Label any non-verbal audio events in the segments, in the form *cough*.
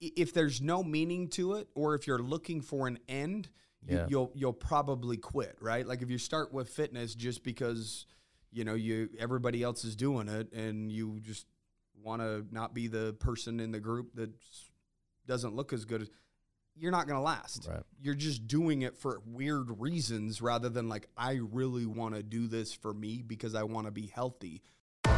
if there's no meaning to it, or if you're looking for an end, you, Yeah. you'll you'll probably quit, right? Like if you start with fitness just because you know you everybody else is doing it, and you just want to not be the person in the group that doesn't look as good as you're not going to last. Right. You're just doing it for weird reasons rather than like I really want to do this for me because I want to be healthy.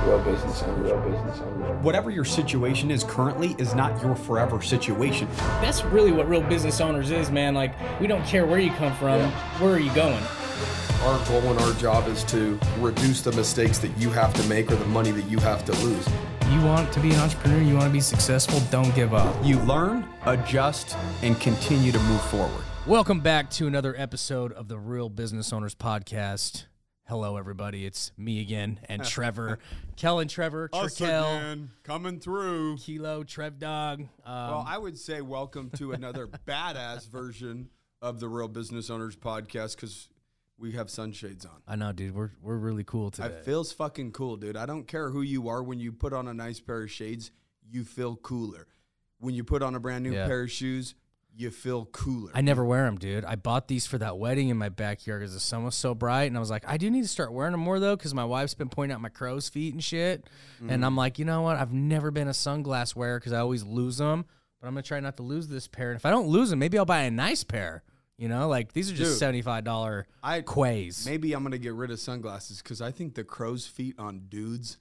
Real business owner, real business owner. Whatever your situation is currently is not your forever situation. That's really what real business owners is, man. Like, we don't care where you come from, where are you going? Our goal and our job is to reduce the mistakes that you have to make or the money that you have to lose. You want to be an entrepreneur, you want to be successful, don't give up. You learn, adjust, and continue to move forward. Welcome back to another episode of the Real Business Owners Podcast. Hello, everybody. It's me again and *laughs* Trevor. Kel and Trevor, Trikel, coming through. Kilo, Trev Dog. Um, Well, I would say welcome to another *laughs* badass version of the Real Business Owners podcast because we have sunshades on. I know, dude. We're, we're really cool today. It feels fucking cool, dude. I don't care who you are. When you put on a nice pair of shades, you feel cooler. When you put on a brand new Yeah. pair of shoes, you feel cooler. I never wear them, dude. I bought these for that wedding in my backyard because the sun was so bright, and I was like, I do need to start wearing them more though, because my wife's been pointing out my crow's feet and shit. Mm-hmm. And I'm like, you know what? I've never been a sunglass wearer because I always lose them, but I'm gonna try not to lose this pair. And if I don't lose them, maybe I'll buy a nice pair. You know, like these are just seventy five dollar quays. maybe I'm gonna get rid of sunglasses because I think the crow's feet on dudes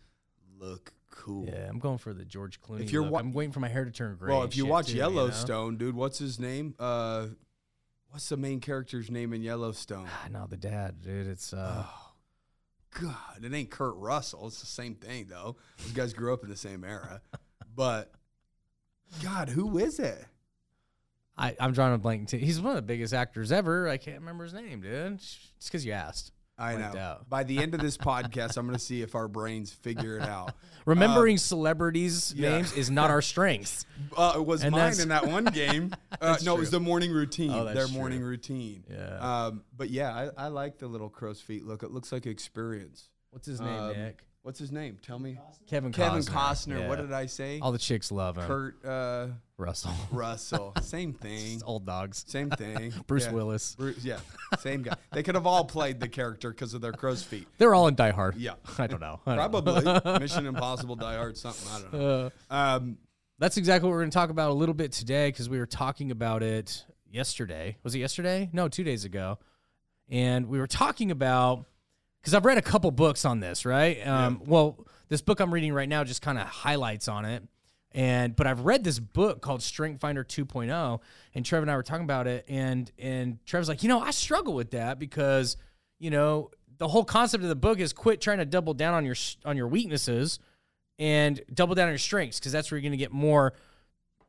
look cool. Yeah, I'm going for the George Clooney. If you're look. wa- I'm waiting for my hair to turn gray. Well, if you watch too, you know? Yellowstone, dude, what's his name? Uh, what's the main character's name in Yellowstone? I know the dad, dude. It's uh, God, it ain't Kurt Russell. It's the same thing though. Those guys grew up in the same era. *laughs* But God, who is it? I, I'm drawing a blank. Too. He's one of the biggest actors ever. I can't remember his name, dude. Just because you asked. I know. out. By the end of this podcast, I'm going to see if our brains figure it out. *laughs* Remembering celebrities' yeah. names is not our strength. *laughs* Uh, it was And mine in that one game. *laughs* Uh, no, it was the morning routine. Oh, their true. morning routine. Yeah. Um, but yeah, I, I like the little crow's feet look. It looks like experience. What's his name, Um, Nick? What's his name? Tell me. Kevin Costner. Kevin Costner. What did I say? All the chicks love him. Kurt uh, Russell. *laughs* Russell. Same thing. Old dogs. Same thing. *laughs* Bruce Yeah. Willis. Bruce, yeah, same guy. They could have all played the character because of their crow's feet. They're all in Die Hard. Yeah. *laughs* I don't know. I don't know. Probably Mission Impossible, Die Hard, something. I don't know. Uh, Um, that's exactly what we're going to talk about a little bit today because we were talking about it yesterday. Was it yesterday? No, two days ago. And we were talking about because I've read a couple books on this, right? Um, Well, this book I'm reading right now just kind of highlights on it. And but I've read this book called Strength Finder 2.0, and Trevor and I were talking about it, and and Trevor's like, you know, I struggle with that because you know the whole concept of the book is quit trying to double down on your on your weaknesses and double down on your strengths because that's where you're going to get more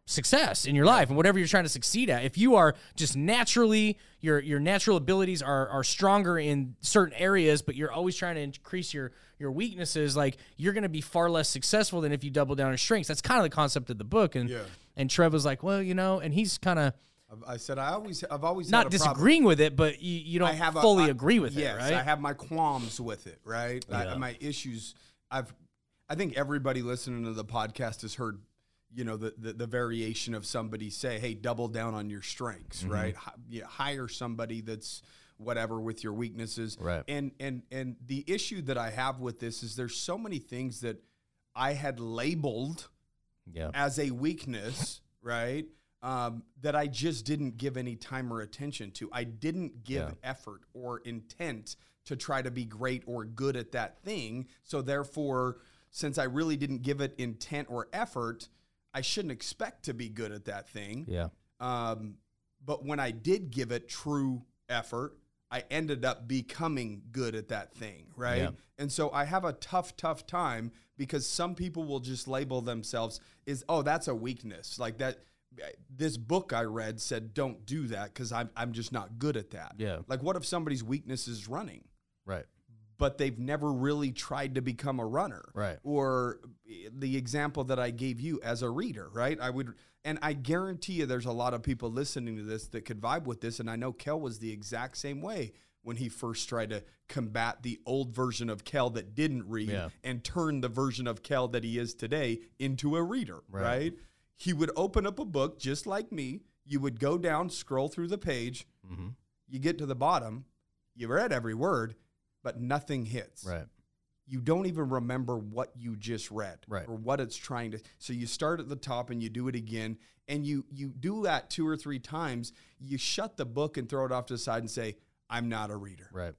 success in your life and whatever you're trying to succeed at. If you are just naturally your your natural abilities are are stronger in certain areas, but you're always trying to increase your your weaknesses, like you're going to be far less successful than if you double down on strengths. That's kind of the concept of the book. And Yeah. and Trev was like, well, you know, and he's kind of I said I always, I've always not had a problem. disagreeing with it, but you, you don't have a- fully I- agree with yes, it, right? I have my qualms with it, right? I- my issues. I've, I think everybody listening to the podcast has heard, you know, the the, the variation of somebody say, "Hey, double down on your strengths," Mm-hmm. right? Hi- yeah, hire somebody that's whatever with your weaknesses, Right. And and and the issue that I have with this is there's so many things that I had labeled yeah. as a weakness, right? Um, that I just didn't give any time or attention to. I didn't give Yeah. effort or intent to try to be great or good at that thing. So therefore, since I really didn't give it intent or effort, I shouldn't expect to be good at that thing. Yeah. Um, but when I did give it true effort, I ended up becoming good at that thing, right? Yeah. And so I have a tough, tough time because some people will just label themselves is oh that's a weakness like that. This book I read said don't do that because I'm I'm just not good at that. Yeah. Like what if somebody's weakness is running? Right. But they've never really tried to become a runner. Right. Or the example that I gave you as a reader, right? I would, and I guarantee you there's a lot of people listening to this that could vibe with this. And I know Kel was the exact same way when he first tried to combat the old version of Kel that didn't read Yeah. and turn the version of Kel that he is today into a reader, Right. right? he would open up a book just like me. You would go down, scroll through the page. Mm-hmm. You get to the bottom. You read every word, but nothing hits. Right. You don't even remember what you just read Right. or what it's trying to. So you start at the top and you do it again, and you you do that two or three times. You shut the book and throw it off to the side and say, "I'm not a reader." Right.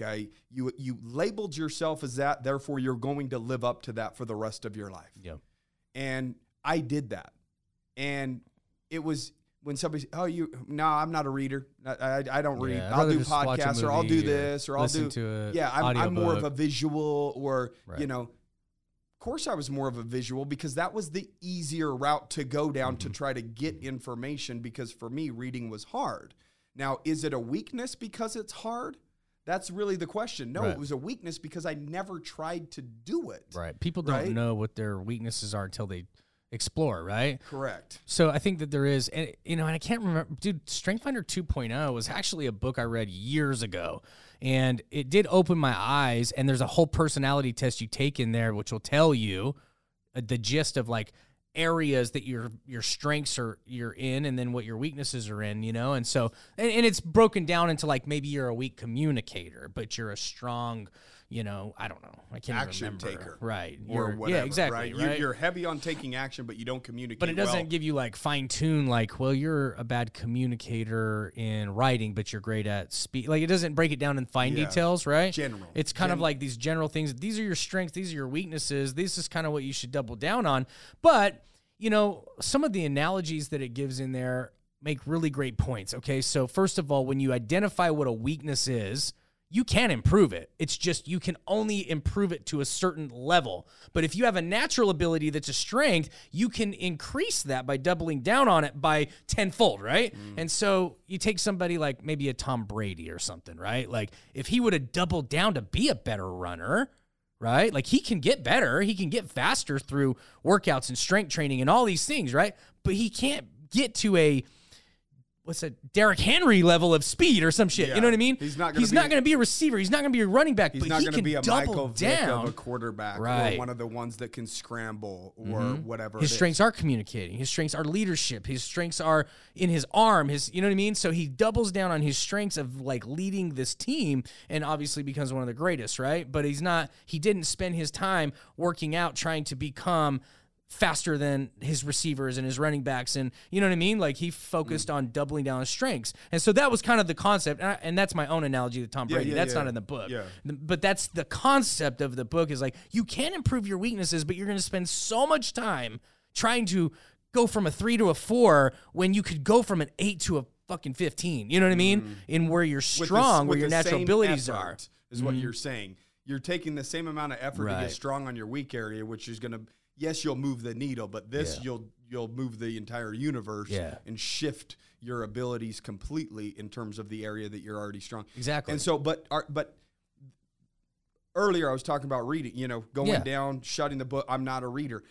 Okay, you you labeled yourself as that, therefore you're going to live up to that for the rest of your life. Yeah. And I did that, and it was when somebody, oh, you, no, I'm not a reader. I, I, I don't read. Yeah, I'll do just watch a podcasts, or I'll do this, or I'll do. to yeah, I'm, I'm more of a visual, or you know. Of course, I was more of a visual because that was the easier route to go down Mm-hmm. to try to get information. Because for me, reading was hard. Now, is it a weakness because it's hard? That's really the question. No, Right. it was a weakness because I never tried to do it. Right. People don't Right? know what their weaknesses are until they explore, right? Correct. So I think that there is, and you know, and I can't remember, dude. Strength Finder 2.0 was actually a book I read years ago, and it did open my eyes. And there's a whole personality test you take in there, which will tell you uh, the gist of like areas that your your strengths are you're in, and then what your weaknesses are in. You know, and so and, and it's broken down into like maybe you're a weak communicator, but you're a strong. You know, I don't know. I can't Action remember. taker. right? Or You're- whatever. yeah, exactly. Right. Right. You're, you're heavy on taking action, but you don't communicate. But it doesn't well. give you like fine tune, like, well, you're a bad communicator in writing, but you're great at speak. Like, it doesn't break it down in fine Yeah. details, right? General. It's kind of like these general things. These are your strengths, these are your weaknesses. This is kind of what you should double down on. But, you know, some of the analogies that it gives in there make really great points. Okay. So, first of all, when you identify what a weakness is, you can improve it. It's just you can only improve it to a certain level. But if you have a natural ability that's a strength, you can increase that by doubling down on it by tenfold, right? Mm. And so you take somebody like maybe a Tom Brady or something, right? Like if he would have doubled down to be a better runner, right? Like he can get better, he can get faster through workouts and strength training and all these things, right? But he can't get to a what's a Derrick Henry level of speed or some shit. Yeah. You know what I mean? He's not gonna He's be not going to be a receiver. He's not going to be a running back. He's but not he going to be a Michael Vick down. of a quarterback Right. or one of the ones that can scramble or mm-hmm. whatever. His it is. strengths are communicating. His strengths are leadership. His strengths are in his arm. His, you know what I mean. So he doubles down on his strengths of like leading this team, and obviously becomes one of the greatest, right? But he's not. He didn't spend his time working out trying to become faster than his receivers and his running backs, and you know what I mean. Like he focused on doubling down his strengths, and so that was kind of the concept. And, I, and that's my own analogy to Tom Brady. yeah, that's yeah. not in the book. Yeah. But that's the concept of the book is like you can improve your weaknesses, but you're going to spend so much time trying to go from a three to a four when you could go from an eight to a fucking 15. You know what I mean? In where you're Mm. The strong, where your natural abilities are. Mm-hmm. Is what you're saying. You're taking the same amount of effort to get strong on your weak area, which is going to. Yes, you'll move the needle, but this Yeah. you'll you'll move the entire universe Yeah. and shift your abilities completely in terms of the area that you're already strong. Exactly. And so, but but earlier I was talking about reading. You know, going Yeah. down, shutting the book. I'm not a reader.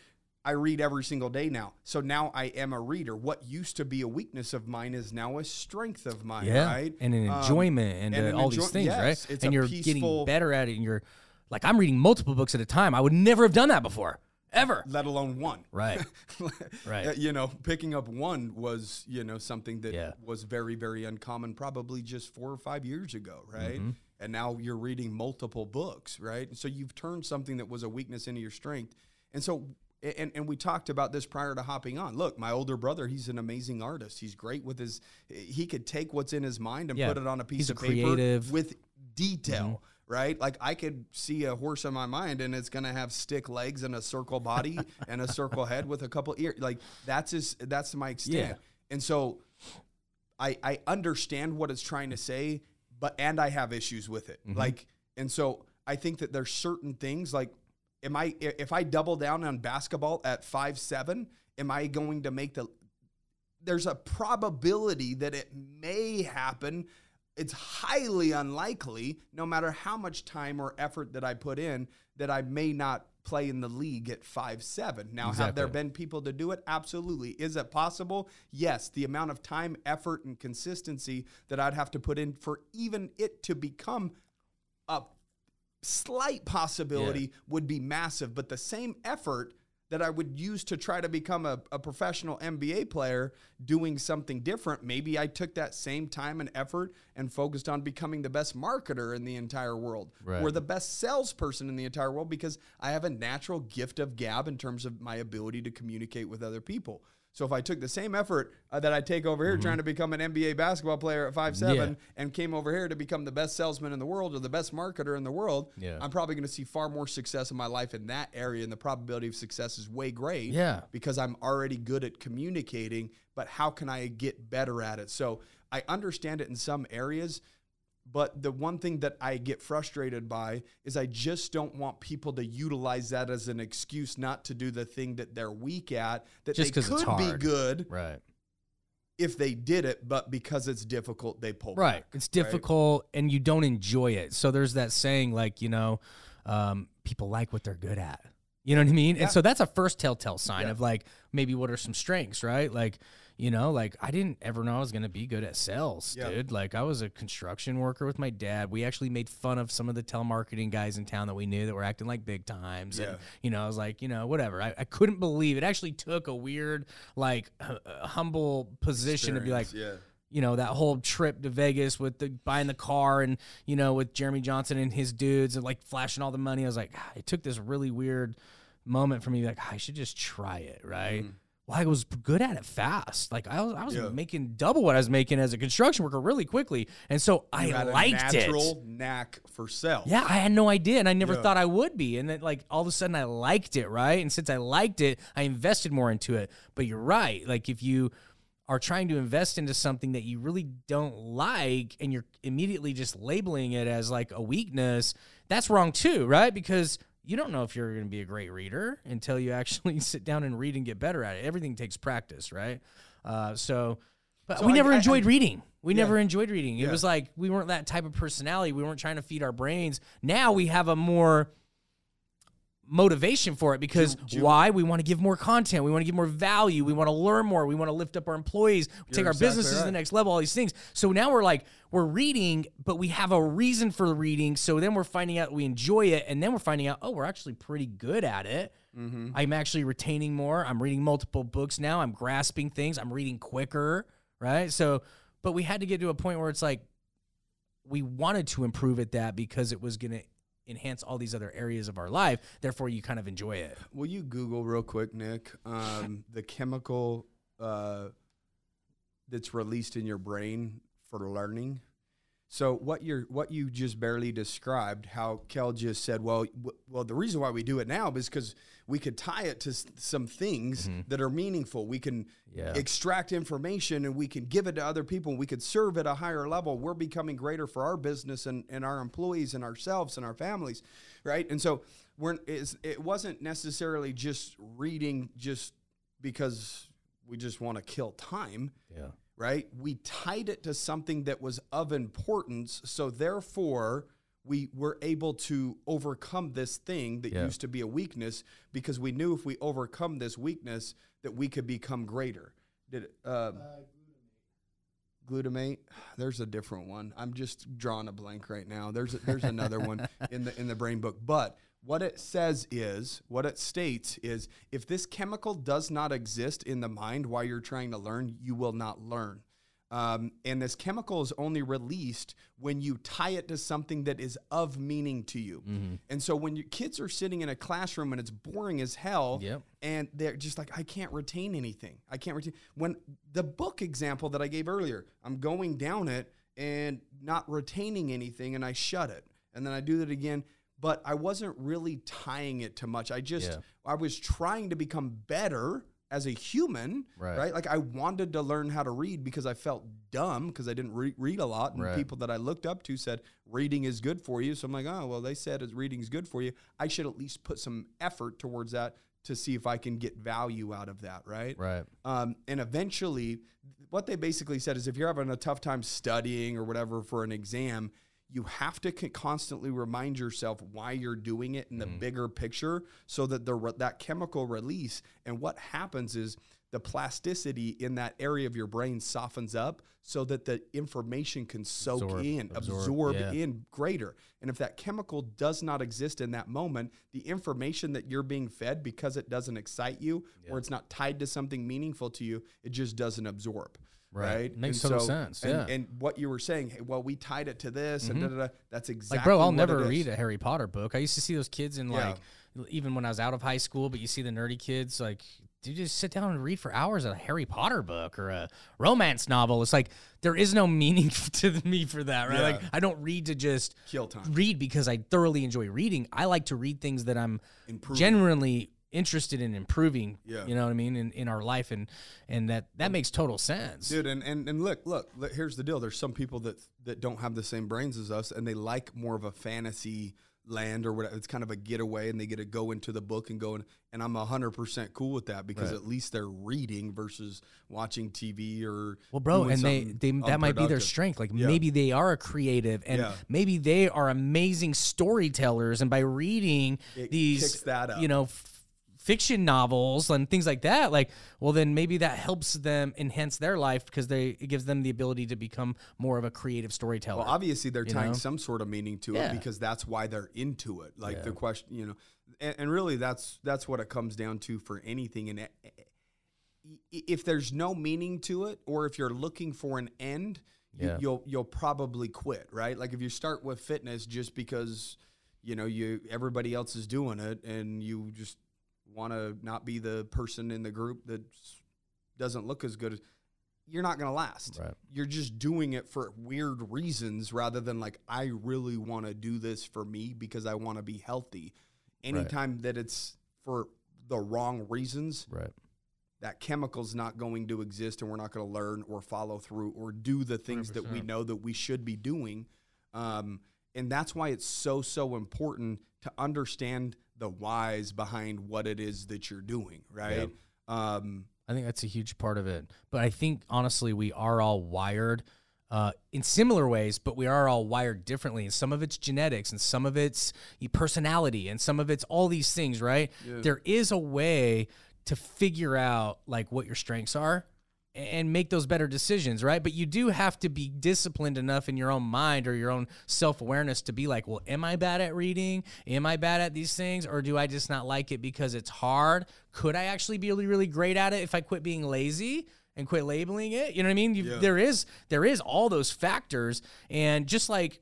I read every single day now. So now I am a reader. What used to be a weakness of mine is now a strength of mine, yeah. right? And an Um, enjoyment and, and uh, an all enjoy- these things, yes, right? it's and you're peaceful- getting better at it. And you're like, I'm reading multiple books at a time. I would never have done that before, ever. let alone one. Right. *laughs* Right. You know, picking up one was, you know, something that Yeah. was very, very uncommon probably just four or five years ago, right? Mm-hmm. And now you're reading multiple books, right? So you've turned something that was a weakness into your strength. And so, and, and we talked about this prior to hopping on. Look, my older brother, he's an amazing artist. He's great with his, he could take what's in his mind and Yeah. put it on a piece He's a of paper creative. Mm-hmm. with detail. Right, like I could see a horse in my mind, and it's gonna have stick legs and a circle body *laughs* and a circle head with a couple ears. Like that's his, that's my extent. Yeah. And so, I I understand what it's trying to say, but and I have issues with it. Mm-hmm. Like, and so I think that there's certain things like, am I i- if I double down on basketball at five seven, am I going to make the? There's a probability that it may happen. It's highly unlikely, no matter how much time or effort that I put in, that I may not play in the league at five seven. Now, have there been people to do it? Absolutely. Is it possible? Yes. The amount of time, effort, and consistency that I'd have to put in for even it to become a slight possibility would be massive. But the same effort that I would use to try to become a, a professional NBA player doing something different. Maybe I took that same time and effort and focused on becoming the best marketer in the entire world Right. or the best salesperson in the entire world because I have a natural gift of gab in terms of my ability to communicate with other people. So if I took the same effort uh, that I take over here trying to become an NBA basketball player at five seven Mm-hmm. Yeah. and came over here to become the best salesman in the world or the best marketer in the world, Yeah. I'm probably going to see far more success in my life in that area, and the probability of success is way great. Yeah. because I'm already good at communicating. But how can I get better at it? So I understand it in some areas. But the one thing that I get frustrated by is I just don't want people to utilize that as an excuse not to do the thing that they're weak at, that Just they could be good Right. if they did it, but because it's difficult, they pull Right. back. It's difficult and you don't enjoy it. So there's that saying like, you know, um, people like what they're good at. You know what I mean? Yeah. And so that's a first telltale sign Yeah. of like maybe what are some strengths, right? Like, you know, like I didn't ever know I was going to be good at sales, Yeah. dude. Like I was a construction worker with my dad. We actually made fun of some of the telemarketing guys in town that we knew that were acting like big times. Yeah. And, you know, I was like, you know, whatever. I, I couldn't believe it actually took a weird, like, uh, humble position to be like, Experience, you know that whole trip to Vegas with the buying the car and you know with Jeremy Johnson and his dudes and like flashing all the money. I was like, "Ah," it took this really weird moment for me. Like, "Ah, I should just try it, right? Well, I was good at it fast. Like I was, I was. Yeah. making double what I was making as a construction worker really quickly, and so yeah. I You had a liked it. natural knack for sales. Yeah, I had no idea, and I never Yeah. thought I would be. And then, like, all of a sudden, I liked it, right? And since I liked it, I invested more into it. But you're right. Like, if you are trying to invest into something that you really don't like and you're immediately just labeling it as like a weakness, that's wrong too, right? Because you don't know if you're going to be a great reader until you *laughs* actually sit down and read and get better at it. Everything takes practice, right? Uh, so, but So we I- never I- enjoyed I- reading. We Yeah. never enjoyed reading. It Yeah. was like we weren't that type of personality. We weren't trying to feed our brains. Now we have a more motivation for it because Do you- do you- why? We want to give more content. We want to give more value. We want to learn more. We want to lift up our employees, take our exactly businesses to the next level, all these things. So now we're like, we're reading, but we have a reason for reading. So then we're finding out we enjoy it. And then we're finding out, oh, we're actually pretty good at it. Mm-hmm. I'm actually retaining more. I'm reading multiple books now. I'm grasping things. I'm reading quicker. Right. So, but we had to get to a point where it's like, we wanted to improve at that because it was going to enhance all these other areas of our life. Therefore, you kind of enjoy it. Will you Google real quick, Nick, um, *laughs* the chemical uh, that's released in your brain for learning? So what you're what you just barely described, how Kel just said, well, w- well, the reason why we do it now is because we could tie it to s- some things mm-hmm. that are meaningful. We can Yeah. extract information and we can give it to other people. We could serve at a higher level. We're becoming greater for our business and, and our employees and ourselves and our families, right? And so we're it wasn't necessarily just reading just because we just want to kill time Yeah. Right? We tied it to something that was of importance. So therefore, we were able to overcome this thing that Yeah. used to be a weakness because we knew if we overcome this weakness that we could become greater. Did it? Um, glutamate. *sighs* There's a different one. I'm just drawing a blank right now. There's a, there's another one *laughs* in the in the brain book, but what it says is, what it states is, if this chemical does not exist in the mind while you're trying to learn, you will not learn. Um, and this chemical is only released when you tie it to something that is of meaning to you. And so when your kids are sitting in a classroom and it's boring as hell, Yep. and they're just like, I can't retain anything. I can't retain. When the book example that I gave earlier, I'm going down it and not retaining anything, and I shut it, and then I do that again. But I wasn't really tying it to much. I just Yeah. I was trying to become better as a human, Right. right? Like I wanted to learn how to read because I felt dumb because I didn't re- read a lot, and Right. people that I looked up to said reading is good for you. So I'm like, oh well, they said reading is good for you. I should at least put some effort towards that to see if I can get value out of that, right? Right. Um, and eventually, what they basically said is if you're having a tough time studying or whatever for an exam, you have to constantly remind yourself why you're doing it in the mm-hmm. bigger picture so that the that chemical release and what happens is the plasticity in that area of your brain softens up so that the information can soak Absorb, in, absorb, absorb, yeah. in greater. And if that chemical does not exist in that moment, the information that you're being fed because it doesn't excite you or it's not tied to something meaningful to you, it just doesn't absorb. Right. Right. Makes And total sense, And, yeah. Mm-hmm. and what you were saying, hey, well, we tied it to this and da, da, da, that's exactly Like, bro, I'll never read a Harry Potter book. I used to see those kids in Yeah. like, even when I was out of high school, but you see the nerdy kids like, do you just sit down and read for hours a Harry Potter book or a romance novel? It's like there is no meaning *laughs* to me for that, right? Like I don't read to just Kill time. read because I thoroughly enjoy reading. I like to read things that I'm Improving. genuinely interested in improving. Yeah. You know what I mean? In, in our life and and that that makes total sense. dude and, and and look look look, here's the deal there's some people that that don't have the same brains as us and they like more of a fantasy land or whatever it's kind of a getaway and they get to go into the book and go and, and i'm 100% cool with that because Right. at least they're reading versus watching tv or Well, bro, and they, they that might be their strength. Like Yeah. maybe they are a creative, and Yeah. maybe they are amazing storytellers. And by reading It these, that up. you know, fiction novels and things like that, like, well, then maybe that helps them enhance their life because they it gives them the ability to become more of a creative storyteller. Well, obviously they're tying know? some sort of meaning to Yeah. it because that's why they're into it. Like the question, you know, and, and really that's that's what it comes down to for anything. And i- i- if there's no meaning to it, or if you're looking for an end, you, Yeah. you'll you'll probably quit, right? Like if you start with fitness just because you know you everybody else is doing it, and you just want to not be the person in the group that doesn't look as good as you're not going to last. Right. You're just doing it for weird reasons rather than like I really want to do this for me because I want to be healthy. Anytime that it's for the wrong reasons, right. that chemical's not going to exist and we're not going to learn or follow through or do the things that we know that we should be doing. Um, and that's why it's so, so important to understand the whys behind what it is that you're doing, right? Um, I think that's a huge part of it. But I think honestly, we are all wired uh, in similar ways, but we are all wired differently. And some of it's genetics, and some of it's personality, and some of it's all these things. Right? There is a way to figure out like what your strengths are and make those better decisions, right? But you do have to be disciplined enough in your own mind or your own self awareness to be like, well, am I bad at reading? Am I bad at these things? Or do I just not like it because it's hard? Could I actually be really, really great at it if I quit being lazy? And quit labeling it, you know what I mean? You, Yeah. There is there is all those factors, and just like,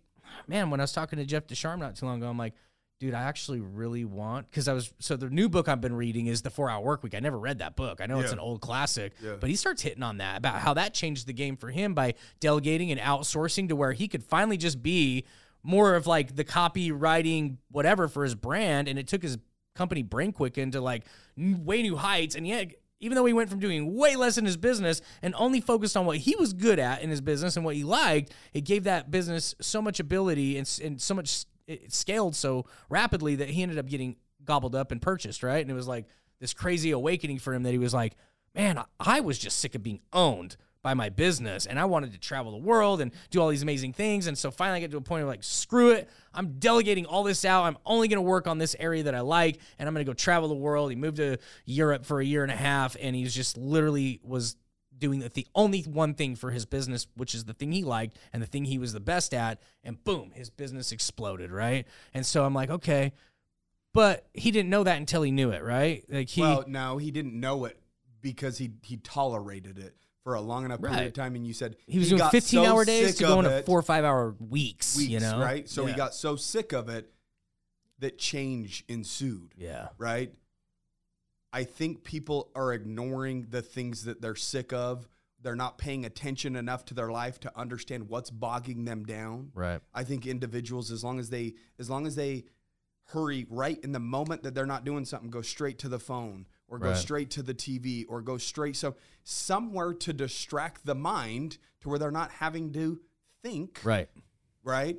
man, when I was talking to Jeff Descharm not too long ago, I'm like, dude, I actually really want because I was so the new book I've been reading is the Four Hour Work Week. I never read that book. I know it's an old classic, Yeah. but he starts hitting on that about how that changed the game for him by delegating and outsourcing to where he could finally just be more of like the copywriting whatever for his brand, and it took his company Brain Quicken to like way new heights. And yet, even though he went from doing way less in his business and only focused on what he was good at in his business and what he liked, it gave that business so much ability and, and so much it scaled so rapidly that he ended up getting gobbled up and purchased, right? And it was like this crazy awakening for him that he was like, man, I- was just sick of being owned by my business and I wanted to travel the world and do all these amazing things. And so finally I get to a point of like, screw it. I'm delegating all this out. I'm only going to work on this area that I like and I'm going to go travel the world. He moved to Europe for a year and a half and he's just literally was doing the, the only one thing for his business, which is the thing he liked and the thing he was the best at. And boom, his business exploded. Right. And so I'm like, okay, but he didn't know that until he knew it. Right. Like he, well, no, he didn't know it because he he tolerated it for a long enough period Right. of time, and you said he was doing got 15 so hour days to going to four or five hour weeks, weeks, you know? right? So he got so sick of it that change ensued, Yeah. right? I think people are ignoring the things that they're sick of. They're not paying attention enough to their life to understand what's bogging them down. Right. I think individuals, as long as they, as long as they hurry right in the moment that they're not doing something, go straight to the phone or go Right. straight to the TV or go straight. So somewhere to distract the mind to where they're not having to think Right. right?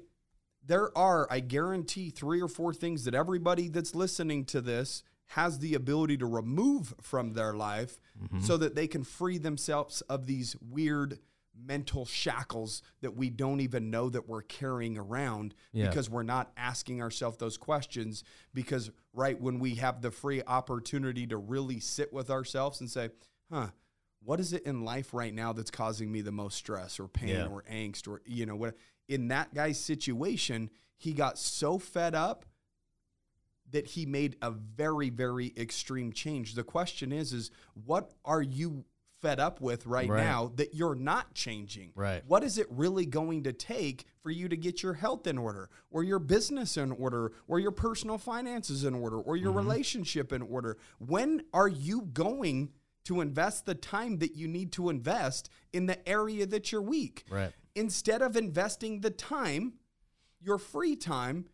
There are, I guarantee, three or four things that everybody that's listening to this has the ability to remove from their life Mm-hmm. so that they can free themselves of these weird mental shackles that we don't even know that we're carrying around Yeah. because we're not asking ourselves those questions because right when we have the free opportunity to really sit with ourselves and say huh what is it in life right now that's causing me the most stress or pain Yeah. or angst or you know what in that guy's situation he got so fed up that he made a very very extreme change the question is is what are you fed up with right, Right. now that you're not changing Right. what is it really going to take for you to get your health in order or your business in order or your personal finances in order or your mm-hmm. relationship in order when are you going to invest the time that you need to invest in the area that you're weak Right. instead of investing the time your free time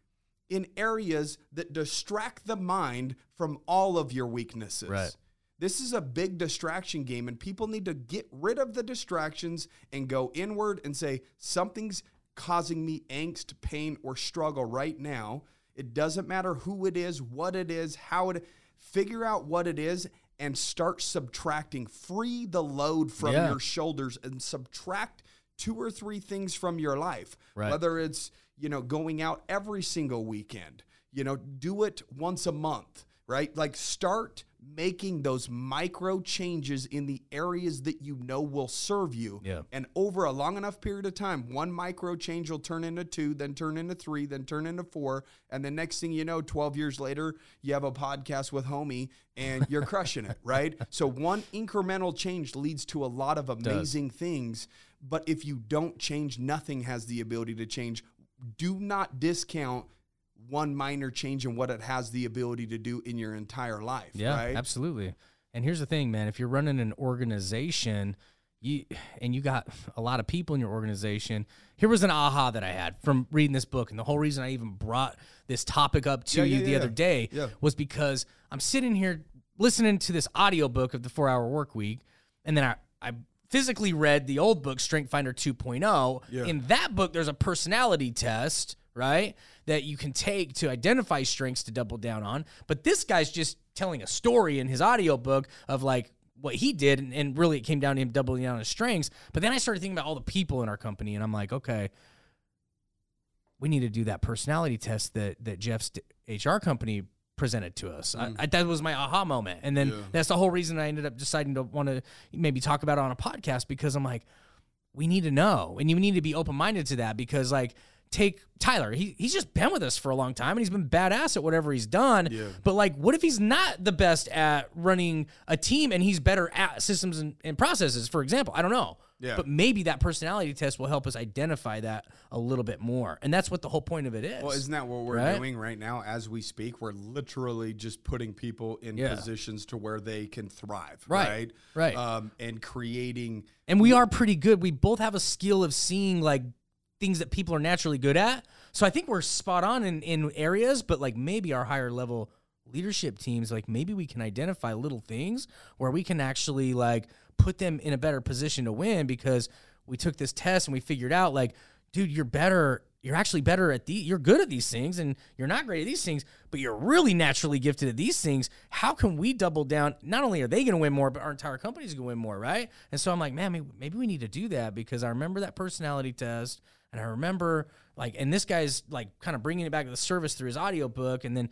in areas that distract the mind from all of your weaknesses. Right. This is a big distraction game, and people need to get rid of the distractions and go inward and say, something's causing me angst, pain, or struggle right now. It doesn't matter who it is, what it is, how it figure out what it is and start subtracting. Free the load from Yeah. your shoulders and subtract two or three things from your life. Right. Whether it's, you know, going out every single weekend, you know, do it once a month, right? Like start making those micro changes in the areas that you know will serve you. Yeah. And over a long enough period of time, one micro change will turn into two, then turn into three, then turn into four. And the next thing you know, 12 years later, you have a podcast with Homie and *laughs* you're crushing it, right? So one incremental change leads to a lot of amazing things. But if you don't change, nothing has the ability to change. Do not discount one minor change in what it has the ability to do in your entire life. Yeah, right? absolutely. And here's the thing, man. If you're running an organization, you and you got a lot of people in your organization. Here was an aha that I had from reading this book, and the whole reason I even brought this topic up to Yeah, you yeah, the yeah. other day was because I'm sitting here listening to this audiobook of the Four Hour Work Week, and then I I physically read the old book Strength Finder 2.0. Yeah. In that book, there's a personality test, right? That you can take to identify strengths to double down on. But this guy's just telling a story in his audiobook of like what he did, and, and really it came down to him doubling down on his strengths. But then I started thinking about all the people in our company, and I'm like, okay, we need to do that personality test that that Jeff's HR company presented to us. I, mm. I, that was my aha moment, and then Yeah. that's the whole reason I ended up deciding to want to maybe talk about it on a podcast because I'm like, we need to know, and you need to be open minded to that because like. Take Tyler. He, he's just been with us for a long time and he's been badass at whatever he's done. Yeah. But like, what if he's not the best at running a team and he's better at systems and, and processes, for example? I don't know. Yeah. But maybe that personality test will help us identify that a little bit more. And that's what the whole point of it is. Well, isn't that what we're Right? doing right now as we speak? We're literally just putting people in Yeah. positions to where they can thrive, Right, right? right. Um, and creating. and we are pretty good. We both have a skill of seeing like things that people are naturally good at. So I think we're spot on in, in areas, but like maybe our higher level leadership teams, like maybe we can identify little things where we can actually like put them in a better position to win because we took this test and we figured out like, dude, you're better. You're actually better at the. You're good at these things, and you're not great at these things, but you're really naturally gifted at these things. How can we double down? Not only are they going to win more, but our entire company's going to win more, right? And so I'm like, man, maybe, maybe we need to do that because I remember that personality test, and I remember like, and this guy's like kind of bringing it back to the service through his audiobook, and then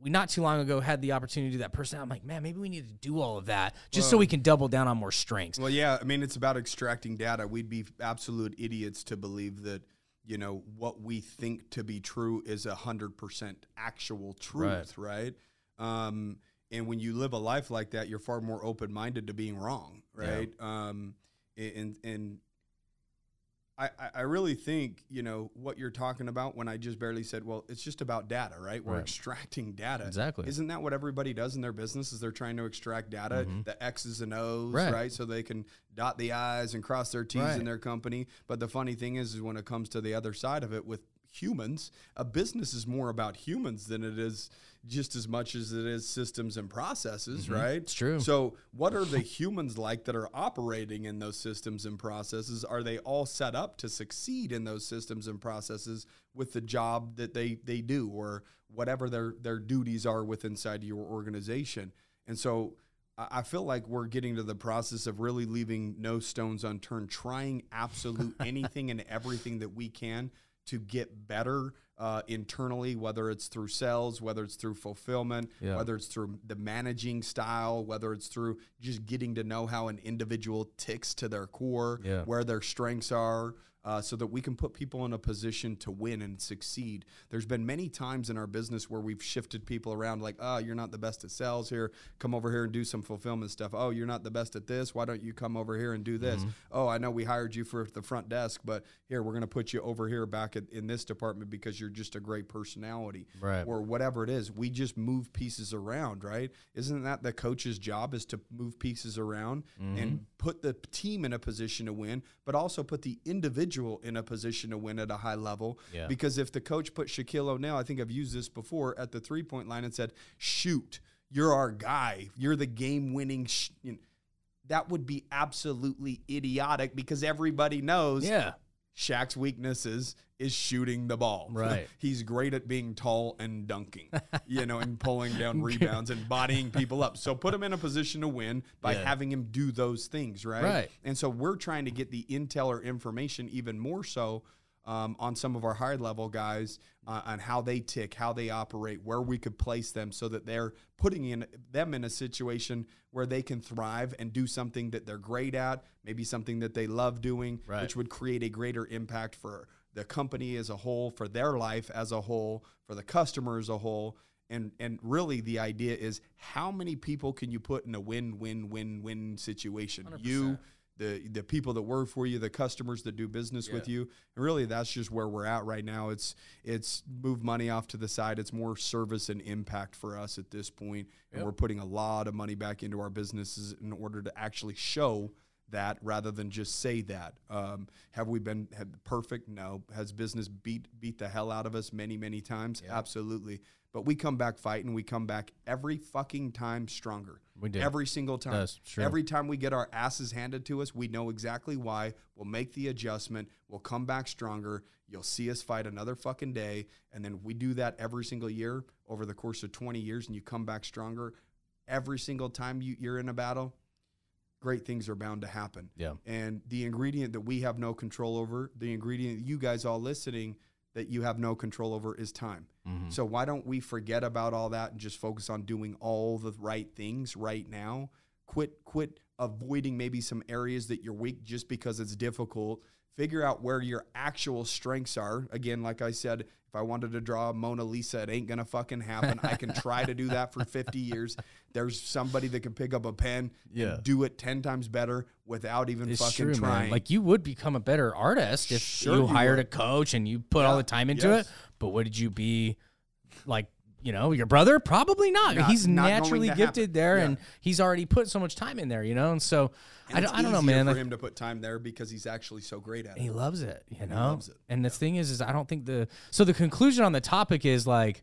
we not too long ago had the opportunity to do that person. I'm like, man, maybe we need to do all of that just so we can double down on more strengths. Well, yeah, I mean, it's about extracting data. We'd be absolute idiots to believe that, you know, what we think to be true is a 100% actual truth, right? Um, and when you live a life like that, you're far more open minded to being wrong, right? Um, and, and, I, I- really think you know what you're talking about when I just barely said, well, it's just about data, right? We're Right. extracting data. Exactly. Isn't that what everybody does in their business? Is they're trying to extract data, the X's and O's, Mm-hmm. Right. right. So they can dot the I's and cross their T's Right. in their company. But the funny thing is, is when it comes to the other side of it with humans, a business is more about humans than it is just as much as it is systems and processes, right? Mm-hmm. It's true. So, what are the humans like that are operating in those systems and processes? Are they all set up to succeed in those systems and processes with the job that they they do or whatever their their duties are with inside your organization? And so, I feel like we're getting to the process of really leaving no stones unturned, trying absolute *laughs* anything and everything that we can to get better uh, internally, whether it's through sales, whether it's through fulfillment, Yeah. whether it's through the managing style, whether it's through just getting to know how an individual ticks to their core, Yeah. where their strengths are. Uh, so that we can put people in a position to win and succeed. There's been many times in our business where we've shifted people around, like, oh, you're not the best at sales here. Come over here and do some fulfillment stuff. Oh, you're not the best at this. Why don't you come over here and do this? Mm-hmm. Oh, I know we hired you for the front desk, but here, we're going to put you over here back at, in this department because you're just a great personality. Right. Or whatever it is. We just move pieces around, right? Isn't that the coach's job is to move pieces around Mm-hmm. and put the team in a position to win, but also put the individual in a position to win at a high level? Yeah. Because if the coach put Shaquille O'Neal, I think I've used this before, at the three point line and said, shoot, you're our guy. You're the game winning. Sh-, that would be absolutely idiotic because everybody knows Yeah. Shaq's weaknesses is shooting the ball. *laughs* Right. He's great at being tall and dunking, *laughs* you know, and pulling down *laughs* rebounds and bodying people up. So put him in a position to win by Yeah. having him do those things, right? Right. And so we're trying to get the intel or information even more so um, on some of our higher level guys uh, on how they tick, how they operate, where we could place them so that they're putting in them in a situation where they can thrive and do something that they're great at, maybe something that they love doing, Right. which would create a greater impact for the company as a whole, for their life as a whole, for the customer as a whole. And and really the idea is how many people can you put in a win win win win situation? You the the people that work for you, the customers that do business with you. And really that's just where we're at right now. It's it's move money off to the side. It's more service and impact for us at this point. And we're putting a lot of money back into our businesses in order to actually show that rather than just say that. Um, have we been perfect? No. Has business beat beat the hell out of us many many times? Absolutely. But we come back fighting. We come back every fucking time stronger. We do. every single time. That's true. Every time we get our asses handed to us, we know exactly why. We'll make the adjustment. We'll come back stronger. You'll see us fight another fucking day, and then we do that every single year over the course of 20 years, and you come back stronger every single time you, you're in a battle great things are bound to happen. Yeah. And the ingredient that we have no control over, the ingredient you guys all listening that you have no control over is time. Mm-hmm. So why don't we forget about all that and just focus on doing all the right things right now? Quit quit avoiding maybe some areas that you're weak just because it's difficult. Figure out where your actual strengths are. Again, like I said, if I wanted to draw a Mona Lisa, it ain't gonna fucking happen. I can try to do *laughs* that for 50 years. There's somebody that can pick up a pen Yeah. and do it 10 times better without even It's fucking true, trying. man. Like you would become a better artist if Sure you you hired would. a coach and you put all the time into yes. it. But would you be like, you know, your brother? Probably not. Not- he's not naturally gifted happen. there, Yeah. and he's already put so much time in there, you know. And so And I don't, I don't know, man. For Like, him to put time there because he's actually so great at it. he loves it, you know. loves it. And the thing is, is I don't think the so the conclusion on the topic is like,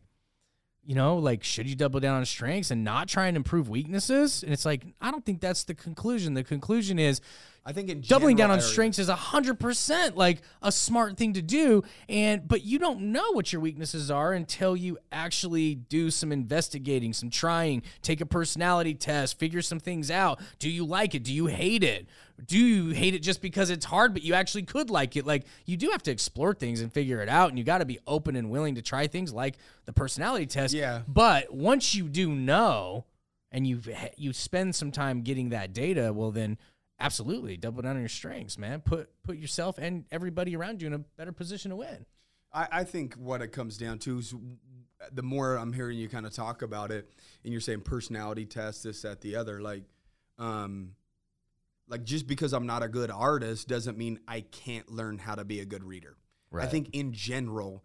you know, like should you double down on strengths and not try and improve weaknesses? And it's like I don't think that's the conclusion. The conclusion is I think in doubling down on areas- strengths is a hundred percent like a smart thing to do and but you don't know what your weaknesses are until you actually do some investigating some trying take a personality test figure some things out. Do you like it? Do you hate it? Do you hate it just because it's hard but you actually could like it? Like you do have to explore things and figure it out and you got to be open and willing to try things like the personality test. Yeah. but once you do know and you you spend some time getting that data, well then absolutely double down on your strengths, man. Put put yourself and everybody around you in a better position to win. I, I think what it comes down to is the more I'm hearing you kind of talk about it, and you're saying personality test, this, that, the other, like, um, like just because I'm not a good artist doesn't mean I can't learn how to be a good reader. I think in general,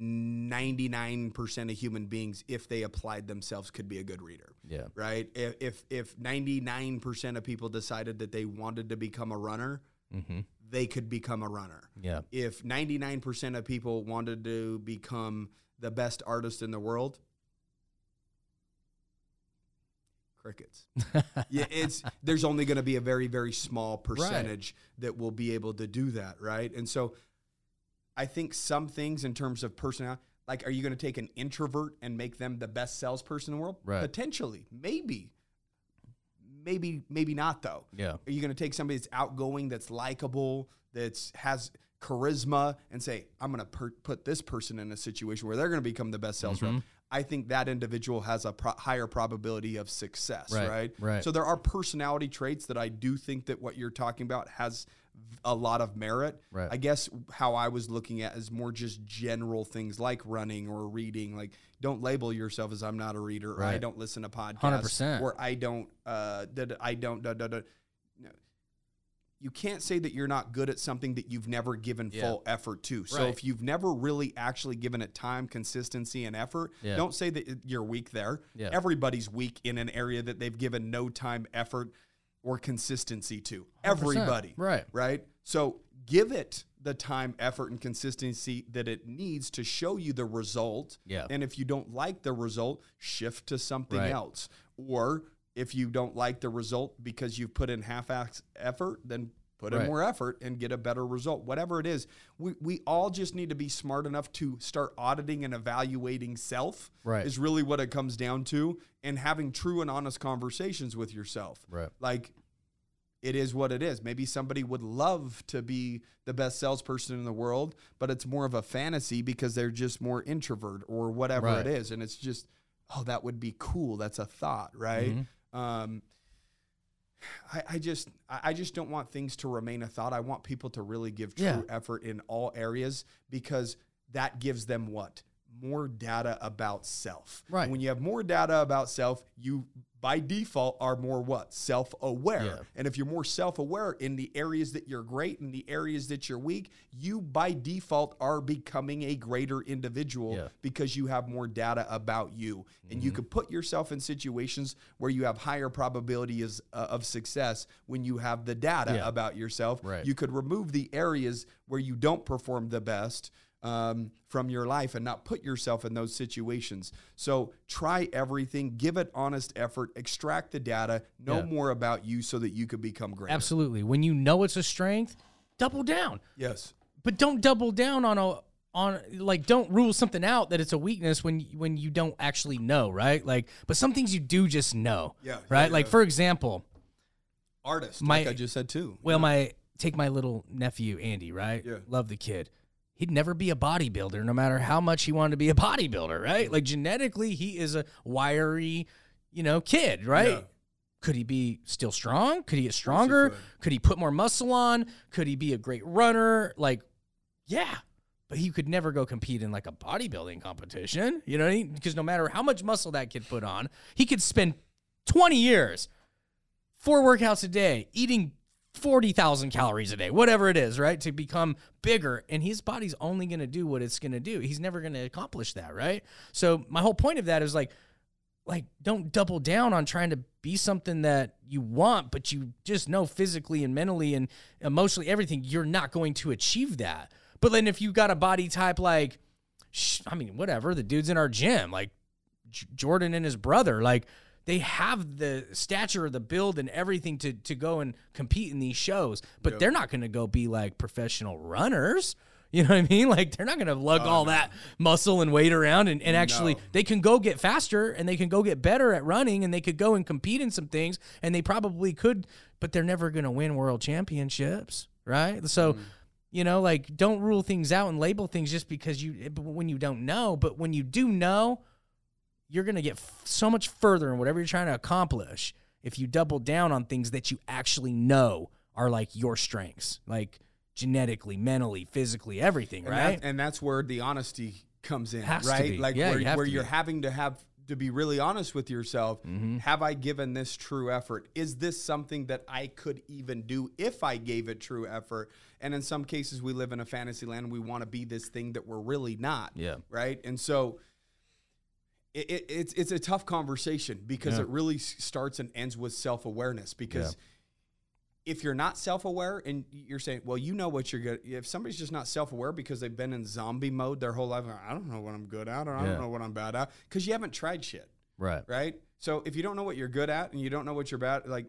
99% of human beings, if they applied themselves, could be a good reader. Yeah. Right? If if, if 99% of people decided that they wanted to become a runner, Mm-hmm. they could become a runner Yeah. if 99% of people wanted to become the best artist in the world crickets *laughs* yeah it's there's only going to be a very very small percentage that will be able to do that right and so i think some things in terms of personality like are you going to take an introvert and make them the best salesperson in the world Right. potentially maybe maybe maybe not though Yeah. are you going to take somebody that's outgoing, that's likable, that's has charisma and say, I'm going to per- put this person in a situation where they're going to become the best sales Mm-hmm. rep. I think that individual has a pro- higher probability of success, Right, right? right. So there are personality traits that I do think that what you're talking about has a lot of merit. Right. I guess how I was looking at is more just general things like running or reading. Like, don't label yourself as I'm not a reader or I don't listen to podcasts 100%. or I don't uh I don't da, da, da. You can't say that you're not good at something that you've never given Yeah. full effort to. So Right. if you've never really actually given it time, consistency, and effort, Yeah. don't say that you're weak there. Yeah. Everybody's weak in an area that they've given no time, effort, or consistency to. 100%. Everybody Right. right? So give it the time, effort, and consistency that it needs to show you the result. Yeah. And if you don't like the result, shift to something Right. else. Or if you don't like the result because you've put in half-ass effort, then put in more effort and get a better result. Whatever it is, we, we all just need to be smart enough to start auditing and evaluating self. Right. Is really what it comes down to, and having true and honest conversations with yourself Right. like it is what it is. Maybe somebody would love to be the best salesperson in the world, but it's more of a fantasy because they're just more introvert or whatever Right. it is. And it's just, oh, that would be cool. That's a thought, right? Mm-hmm. Um, I, I just I just don't want things to remain a thought. I want people to really give true Yeah. effort in all areas because that gives them what? More data about self. Right. And when you have more data about self, you by default are more what? Self-aware. Yeah. And if you're more self-aware in the areas that you're great and the areas that you're weak, you by default are becoming a greater individual Yeah. because you have more data about you and Mm-hmm. you can put yourself in situations where you have higher probabilities uh, of success when you have the data Yeah. about yourself Right. you could remove the areas where you don't perform the best um, from your life and not put yourself in those situations so try everything give it honest effort extract the data know Yeah. more about you so that you could become great Absolutely. When you know it's a strength, double down. yes But don't double down on a on like don't rule something out that it's a weakness when when you don't actually know, right? Like but some things you do just know. Yeah, Right? yeah, like yeah. for example, artist My- like i just said too well my take my little nephew Andy, right? Yeah. Love the kid. He'd never be a bodybuilder no matter how much he wanted to be a bodybuilder, right? Like genetically he is a wiry, you know, kid, right? Yeah. Could he be still strong? Could he get stronger? could. could he put more muscle on? Could he be a great runner? Like, yeah. But he could never go compete in like a bodybuilding competition, you know what I mean? Because no matter how much muscle that kid put on, he could spend 20 years, four workouts a day, eating 40,000 calories a day, whatever it is, right? To become bigger. And his body's only going to do what it's going to do. He's never going to accomplish that, right? So my whole point of that is like, like don't double down on trying to be something that you want but you just know physically and mentally and emotionally everything you're not going to achieve that but then if you got a body type like i mean whatever the dudes in our gym like J- jordan and his brother like they have the stature the build and everything to to go and compete in these shows but they're not going to go be like professional runners *laughs* you know what I mean? Like they're not gonna lug oh, all that muscle and weight around and, and actually No. they can go get faster and they can go get better at running and they could go and compete in some things and they probably could, but they're never gonna win world championships, right? So, mm. you know, like don't rule things out and label things just because you eh, when you don't know, but when you do know, you're gonna get f- so much further in whatever you're trying to accomplish if you double down on things that you actually know are like your strengths, like genetically, mentally, physically, everything, and right? That, and that's where the honesty comes in, Has to right? Like Yeah, where, you where to you're be. having to have to be really honest with yourself. Mm-hmm. Have I given this true effort? Is this something that I could even do if I gave it true effort? And in some cases, we live in a fantasy land and we want to be this thing that we're really not. Yeah. Right. And so. It, it, it's it's a tough conversation because Yeah. it really starts and ends with self awareness. Because if you're not self-aware and you're saying, well, you know what you're good. If somebody's just not self-aware because they've been in zombie mode their whole life, I don't know what I'm good at, or I Yeah. don't know what I'm bad at, because you haven't tried shit, right. right? So if you don't know what you're good at and you don't know what you're bad, at like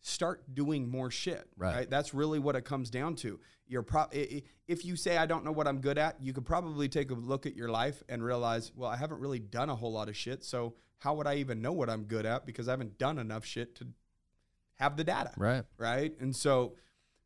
start doing more shit, Right. right? That's really what it comes down to. You're pro- if you say I don't know what I'm good at, you could probably take a look at your life and realize, well, I haven't really done a whole lot of shit, so how would I even know what I'm good at because I haven't done enough shit to have the data Right. right? And so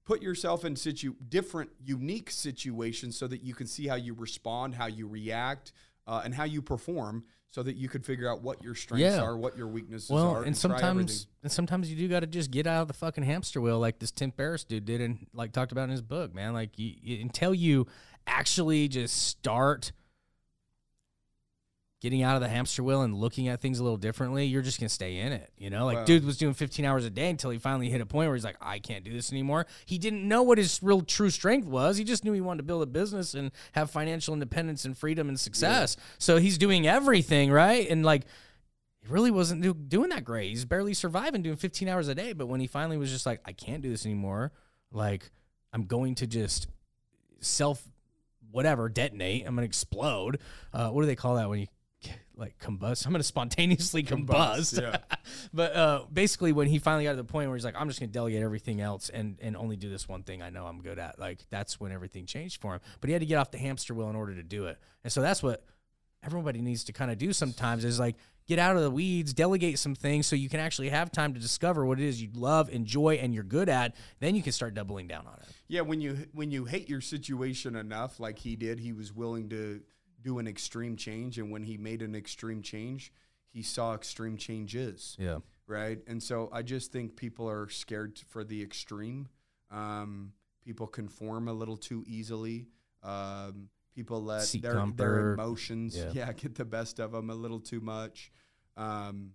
put yourself in situ different, unique situations so that you can see how you respond, how you react, uh, and how you perform, so that you could figure out what your strengths Yeah. are, what your weaknesses Well, are, and everything. sometimes and sometimes you do got to just get out of the fucking hamster wheel, like this Tim Ferriss dude did, and like talked about in his book, man. Like you, you- until you actually just start getting out of the hamster wheel and looking at things a little differently, you're just gonna stay in it. You know, like Wow. dude was doing 15 hours a day until he finally hit a point where he's like, I can't do this anymore. He didn't know what his real true strength was. He just knew he wanted to build a business and have financial independence and freedom and success. So he's doing everything right, and like he really wasn't do, doing that great. He's barely surviving doing 15 hours a day. But when he finally was just like, I can't do this anymore, like I'm going to just self whatever detonate. I'm gonna explode. Uh, what do they call that when you like combust? *laughs* I'm gonna spontaneously combust. yeah. *laughs* but uh, basically, when he finally got to the point where he's like, I'm just gonna delegate everything else and and only do this one thing I know I'm good at. Like that's when everything changed for him. But he had to get off the hamster wheel in order to do it. And so that's what everybody needs to kind of do sometimes is like get out of the weeds, delegate some things so you can actually have time to discover what it is you love, enjoy, and you're good at. Then you can start doubling down on it. Yeah, when you when you hate your situation enough, like he did, he was willing to do an extreme change, and when he made an extreme change, he saw extreme changes. Yeah. right? And so I just think people are scared for the extreme. Um, people conform a little too easily. Um, people let their, their emotions, Yeah. yeah. *laughs* get the best of them a little too much. Um,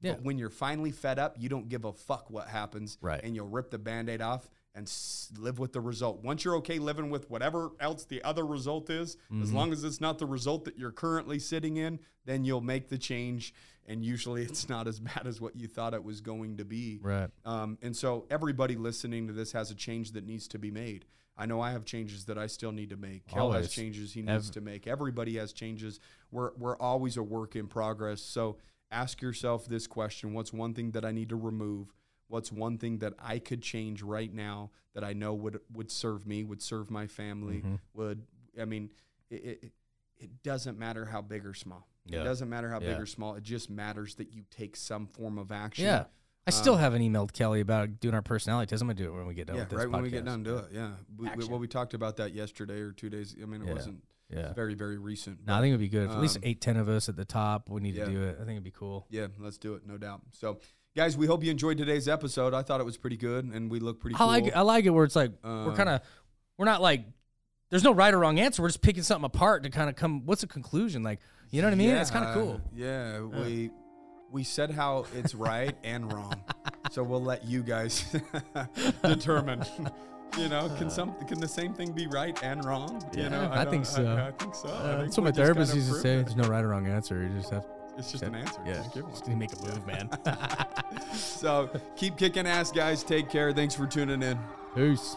Yeah. But when you're finally fed up, you don't give a fuck what happens, Right. And you'll rip the band-aid off and s- live with the result. Once you're okay living with whatever else the other result is, Mm-hmm. as long as it's not the result that you're currently sitting in, then you'll make the change. And usually, *laughs* it's not as bad as what you thought it was going to be. Right. Um, and so, everybody listening to this has a change that needs to be made. I know I have changes that I still need to make. Kel has changes he needs Ev- to make. Everybody has changes. We're we're always a work in progress. So ask yourself this question: What's one thing that I need to remove? What's one thing that I could change right now that I know would would serve me, would serve my family, Mm-hmm. would I mean, it, it it doesn't matter how big or small. Yeah. It doesn't matter how Yeah. big or small. It just matters that you take some form of action. Yeah. I still haven't emailed Kelly about doing our personality test. I'm gonna do it when we get done Yeah, with this right when we get done, do it. Yeah, we, we, well, we talked about that yesterday or two days. I mean, it Yeah. wasn't Yeah. very very recent. No, I think it'd be good. At least um, eight, ten of us at the top. We need to do it. I think it'd be cool. yeah, let's do it, no doubt. So, guys, we hope you enjoyed today's episode. I thought it was pretty good, and we look pretty. I cool. like it. I like it where it's like we're Um, kind of we're not like there's no right or wrong answer. We're just picking something apart to kind of come. What's the conclusion? Like you know what I mean? It's kind of cool. Yeah, we we said how it's right and wrong, *laughs* so we'll let you guys *laughs* determine. *laughs* You know, can some can the same thing be right and wrong? Yeah, you know, I think so. I, I think so. I Uh, think that's what my therapist used to say. it. There's no right or wrong answer. You just have It's just an answer. yeah, Just give one. just make a move, man. *laughs* So keep kicking ass, guys. Take care. Thanks for tuning in. Peace.